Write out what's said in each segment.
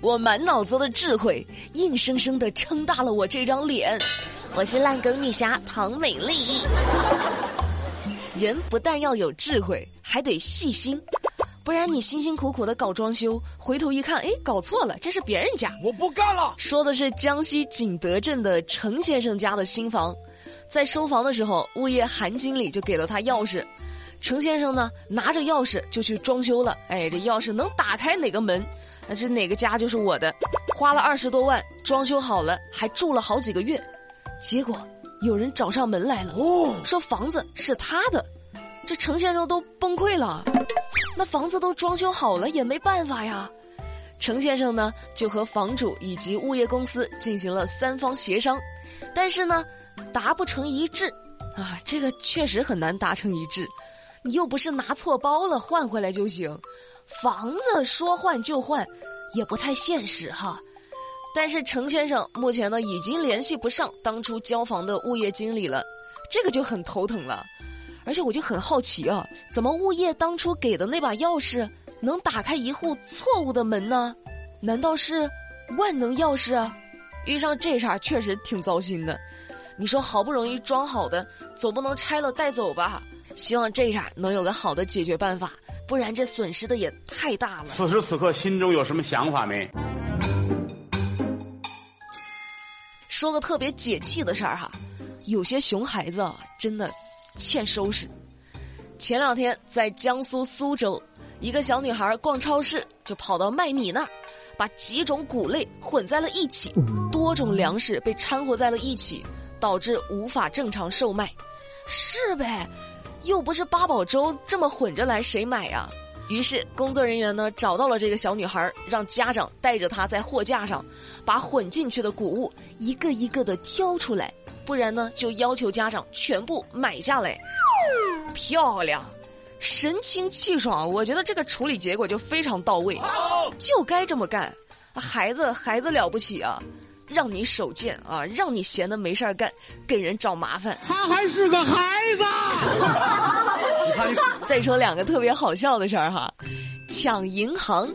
我满脑子的智慧，硬生生的撑大了我这张脸。我是烂梗女侠唐美丽。人不但要有智慧，还得细心，不然你辛辛苦苦的搞装修，回头一看，哎，搞错了，这是别人家。我不干了。说的是江西景德镇的程先生家的新房，在收房的时候，物业韩经理就给了他钥匙，程先生呢拿着钥匙就去装修了。哎，这钥匙能打开哪个门？那这哪个家就是我的。花了二十多万装修好了，还住了好几个月，结果。有人找上门来了，说房子是他的，这程先生都崩溃了。那房子都装修好了，也没办法呀。程先生呢，就和房主以及物业公司进行了三方协商，但是呢，达不成一致。啊，这个确实很难达成一致。你又不是拿错包了，换回来就行。房子说换就换，也不太现实哈。但是程先生目前呢已经联系不上当初交房的物业经理了，这个就很头疼了。而且我就很好奇啊，怎么物业当初给的那把钥匙能打开一户错误的门呢？难道是万能钥匙啊？遇上这茬确实挺糟心的。你说好不容易装好的，总不能拆了带走吧？希望这下能有个好的解决办法，不然这损失的也太大了。此时此刻心中有什么想法没？说个特别解气的事儿哈，有些熊孩子啊，真的欠收拾。前两天在江苏苏州，一个小女孩逛超市，就跑到卖米那儿，把几种谷类混在了一起，多种粮食被掺和在了一起，导致无法正常售卖。是呗，又不是八宝粥，这么混着来谁买呀？于是工作人员呢找到了这个小女孩，让家长带着她在货架上。把混进去的谷物一个一个的挑出来，不然呢就要求家长全部买下来。漂亮，神清气爽，我觉得这个处理结果就非常到位，就该这么干。孩子，孩子了不起啊，让你手贱啊，让你闲的没事儿干，给人找麻烦。他还是个孩子。再说两个特别好笑的事儿哈，抢银行，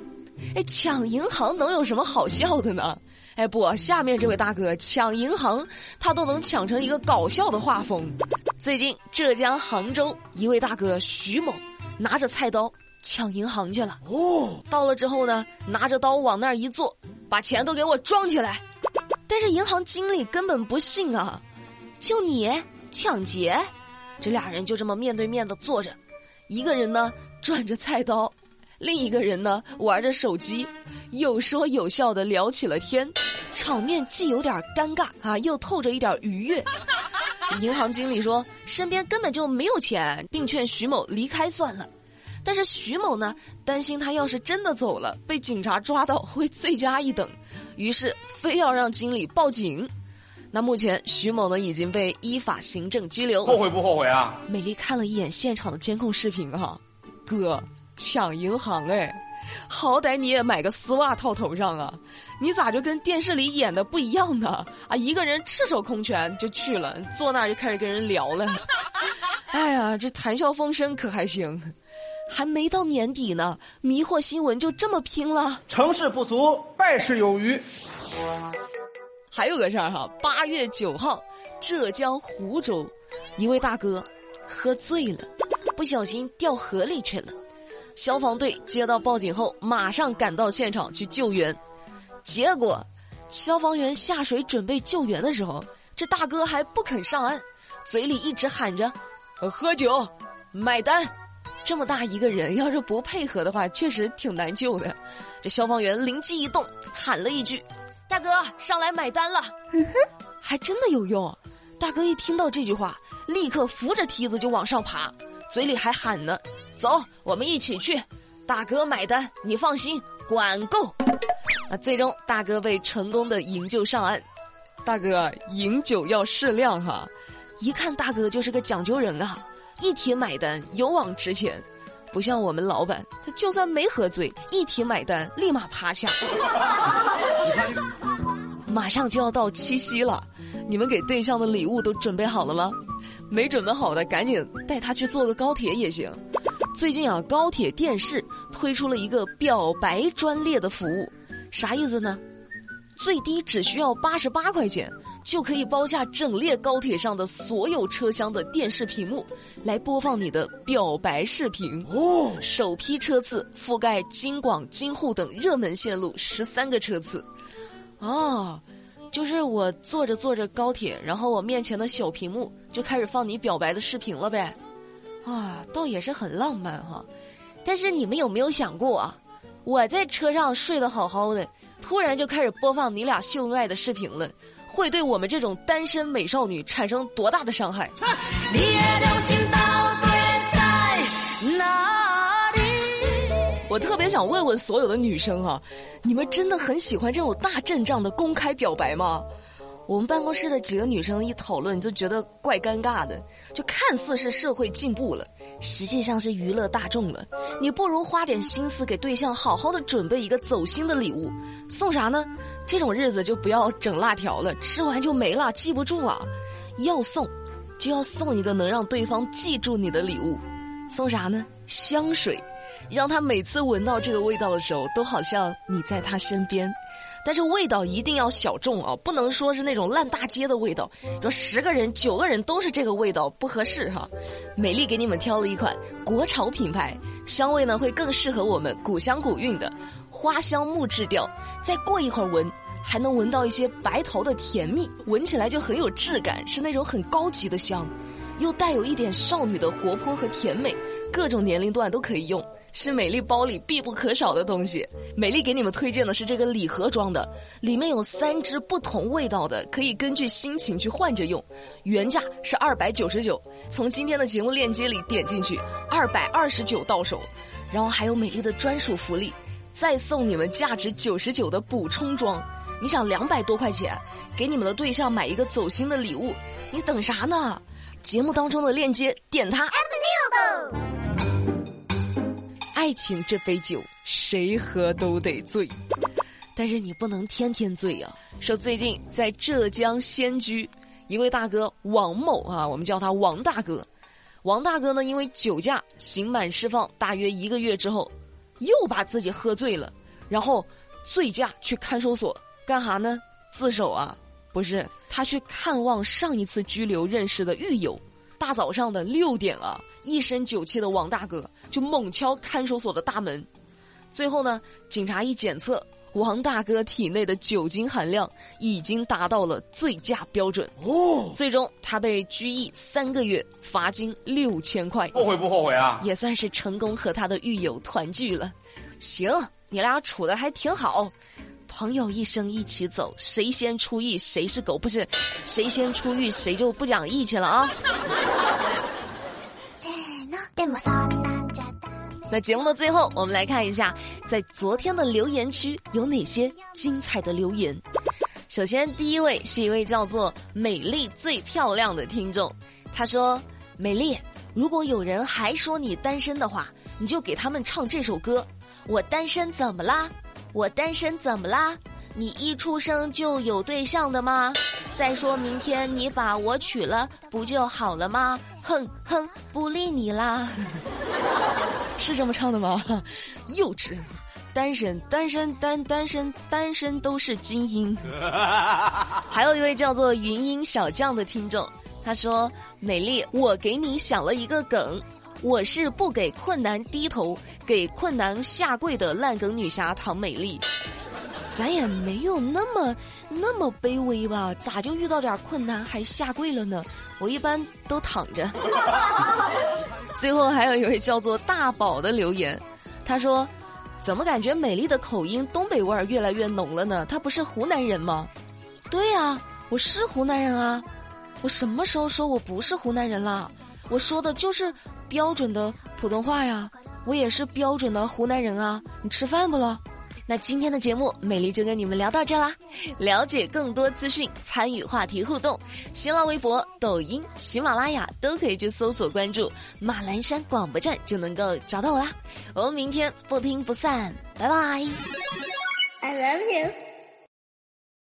哎，抢银行能有什么好笑的呢？哎不，下面这位大哥抢银行，他都能抢成一个搞笑的画风。最近浙江杭州一位大哥徐某拿着菜刀抢银行去了。哦，到了之后呢，拿着刀往那儿一坐，把钱都给我装起来。但是银行经理根本不信啊，就你抢劫？这俩人就这么面对面的坐着，一个人呢转着菜刀。另一个人呢，玩着手机，有说有笑的聊起了天，场面既有点尴尬啊，又透着一点愉悦。银行经理说身边根本就没有钱，并劝徐某离开算了。但是徐某呢，担心他要是真的走了，被警察抓到会罪加一等，于是非要让经理报警。那目前徐某呢已经被依法行政拘留。后悔不后悔啊？美丽看了一眼现场的监控视频哈，哥。抢银行哎，好歹你也买个丝袜套头上啊！你咋就跟电视里演的不一样呢？啊，一个人赤手空拳就去了，坐那儿就开始跟人聊了。哎呀，这谈笑风生可还行？还没到年底呢，迷惑新闻就这么拼了？成事不足，败事有余。还有个事儿哈，八月九号，浙江湖州，一位大哥喝醉了，不小心掉河里去了。消防队接到报警后，马上赶到现场去救援。结果，消防员下水准备救援的时候，这大哥还不肯上岸，嘴里一直喊着：“喝酒，买单。”这么大一个人，要是不配合的话，确实挺难救的。这消防员灵机一动，喊了一句：“大哥，上来买单了。”还真的有用。大哥一听到这句话，立刻扶着梯子就往上爬，嘴里还喊呢。走，我们一起去，大哥买单，你放心，管够。啊，最终大哥被成功的营救上岸。大哥饮酒要适量哈，一看大哥就是个讲究人啊，一提买单勇往直前，不像我们老板，他就算没喝醉，一提买单立马趴下。马上就要到七夕了，你们给对象的礼物都准备好了吗？没准备好的，赶紧带他去坐个高铁也行。最近啊，高铁电视推出了一个表白专列的服务，啥意思呢？最低只需要八十八块钱，就可以包下整列高铁上的所有车厢的电视屏幕，来播放你的表白视频。哦，首批车次覆盖京广、京沪等热门线路十三个车次。哦，就是我坐着坐着高铁，然后我面前的小屏幕就开始放你表白的视频了呗。啊，倒也是很浪漫哈。但是你们有没有想过啊？我在车上睡得好好的。突然就开始播放你俩秀恩爱的视频了，会对我们这种单身美少女产生多大的伤害？你也流星到底在哪里？我特别想问问所有的女生啊，你们真的很喜欢这种大阵仗的公开表白吗？我们办公室的几个女生一讨论，就觉得怪尴尬的。就看似是社会进步了，实际上是娱乐大众了。你不如花点心思给对象好好的准备一个走心的礼物，送啥呢？这种日子就不要整辣条了，吃完就没了，记不住啊。要送，就要送一个能让对方记住你的礼物。送啥呢？香水，让他每次闻到这个味道的时候，都好像你在他身边。但是味道一定要小众啊，不能说是那种烂大街的味道。说十个人九个人都是这个味道不合适哈。美丽给你们挑了一款国潮品牌，香味呢会更适合我们古香古韵的花香木质调。再过一会儿闻，还能闻到一些白桃的甜蜜，闻起来就很有质感，是那种很高级的香，又带有一点少女的活泼和甜美，各种年龄段都可以用。是美丽包里必不可少的东西。美丽给你们推荐的是这个礼盒装的，里面有三支不同味道的，可以根据心情去换着用。原价是二百九十九，从今天的节目链接里点进去，二百二十九到手。然后还有美丽的专属福利，再送你们价值九十九的补充装。你想两百多块钱给你们的对象买一个走心的礼物，你等啥呢？节目当中的链接点它。爱情这杯酒，谁喝都得醉，但是你不能天天醉呀。说最近在浙江仙居，一位大哥王某啊，我们叫他王大哥。王大哥呢，因为酒驾刑满释放大约一个月之后，又把自己喝醉了，然后醉驾去看守所干哈呢？自首啊？不是，他去看望上一次拘留认识的狱友。大早上的六点啊，一身酒气的王大哥就猛敲看守所的大门，最后呢，警察一检测，王大哥体内的酒精含量已经达到了醉驾标准，哦，最终他被拘役三个月，罚金六千块，后悔不后悔啊？也算是成功和他的狱友团聚了。行，你俩处的还挺好。朋友一生一起走，谁先出狱谁是狗，不是？谁先出狱谁就不讲义气了啊！那节目的最后，我们来看一下，在昨天的留言区有哪些精彩的留言。首先，第一位是一位叫做“美丽最漂亮”的听众，他说：“美丽，如果有人还说你单身的话，你就给他们唱这首歌。我单身怎么啦？”我单身怎么啦？你一出生就有对象的吗？再说明天你把我娶了，不就好了吗？哼哼，不理你啦。是这么唱的吗？幼稚，单身单身单单身单身都是精英。还有一位叫做云音小将的听众，他说：“美丽，我给你想了一个梗。”我是不给困难低头、给困难下跪的烂梗女侠唐美丽，咱也没有那么那么卑微吧？咋就遇到点困难还下跪了呢？我一般都躺着。最后还有一位叫做大宝的留言，他说：“怎么感觉美丽的口音东北味儿越来越浓了呢？他不是湖南人吗？”对呀，我是湖南人啊！我什么时候说我不是湖南人了？我说的就是。标准的普通话呀，我也是标准的湖南人啊！你吃饭不了？那今天的节目，美丽就跟你们聊到这啦。了解更多资讯，参与话题互动，新浪微博、抖音、喜马拉雅都可以去搜索关注马栏山广播站，就能够找到我啦。我们明天不听不散，拜拜。I love you.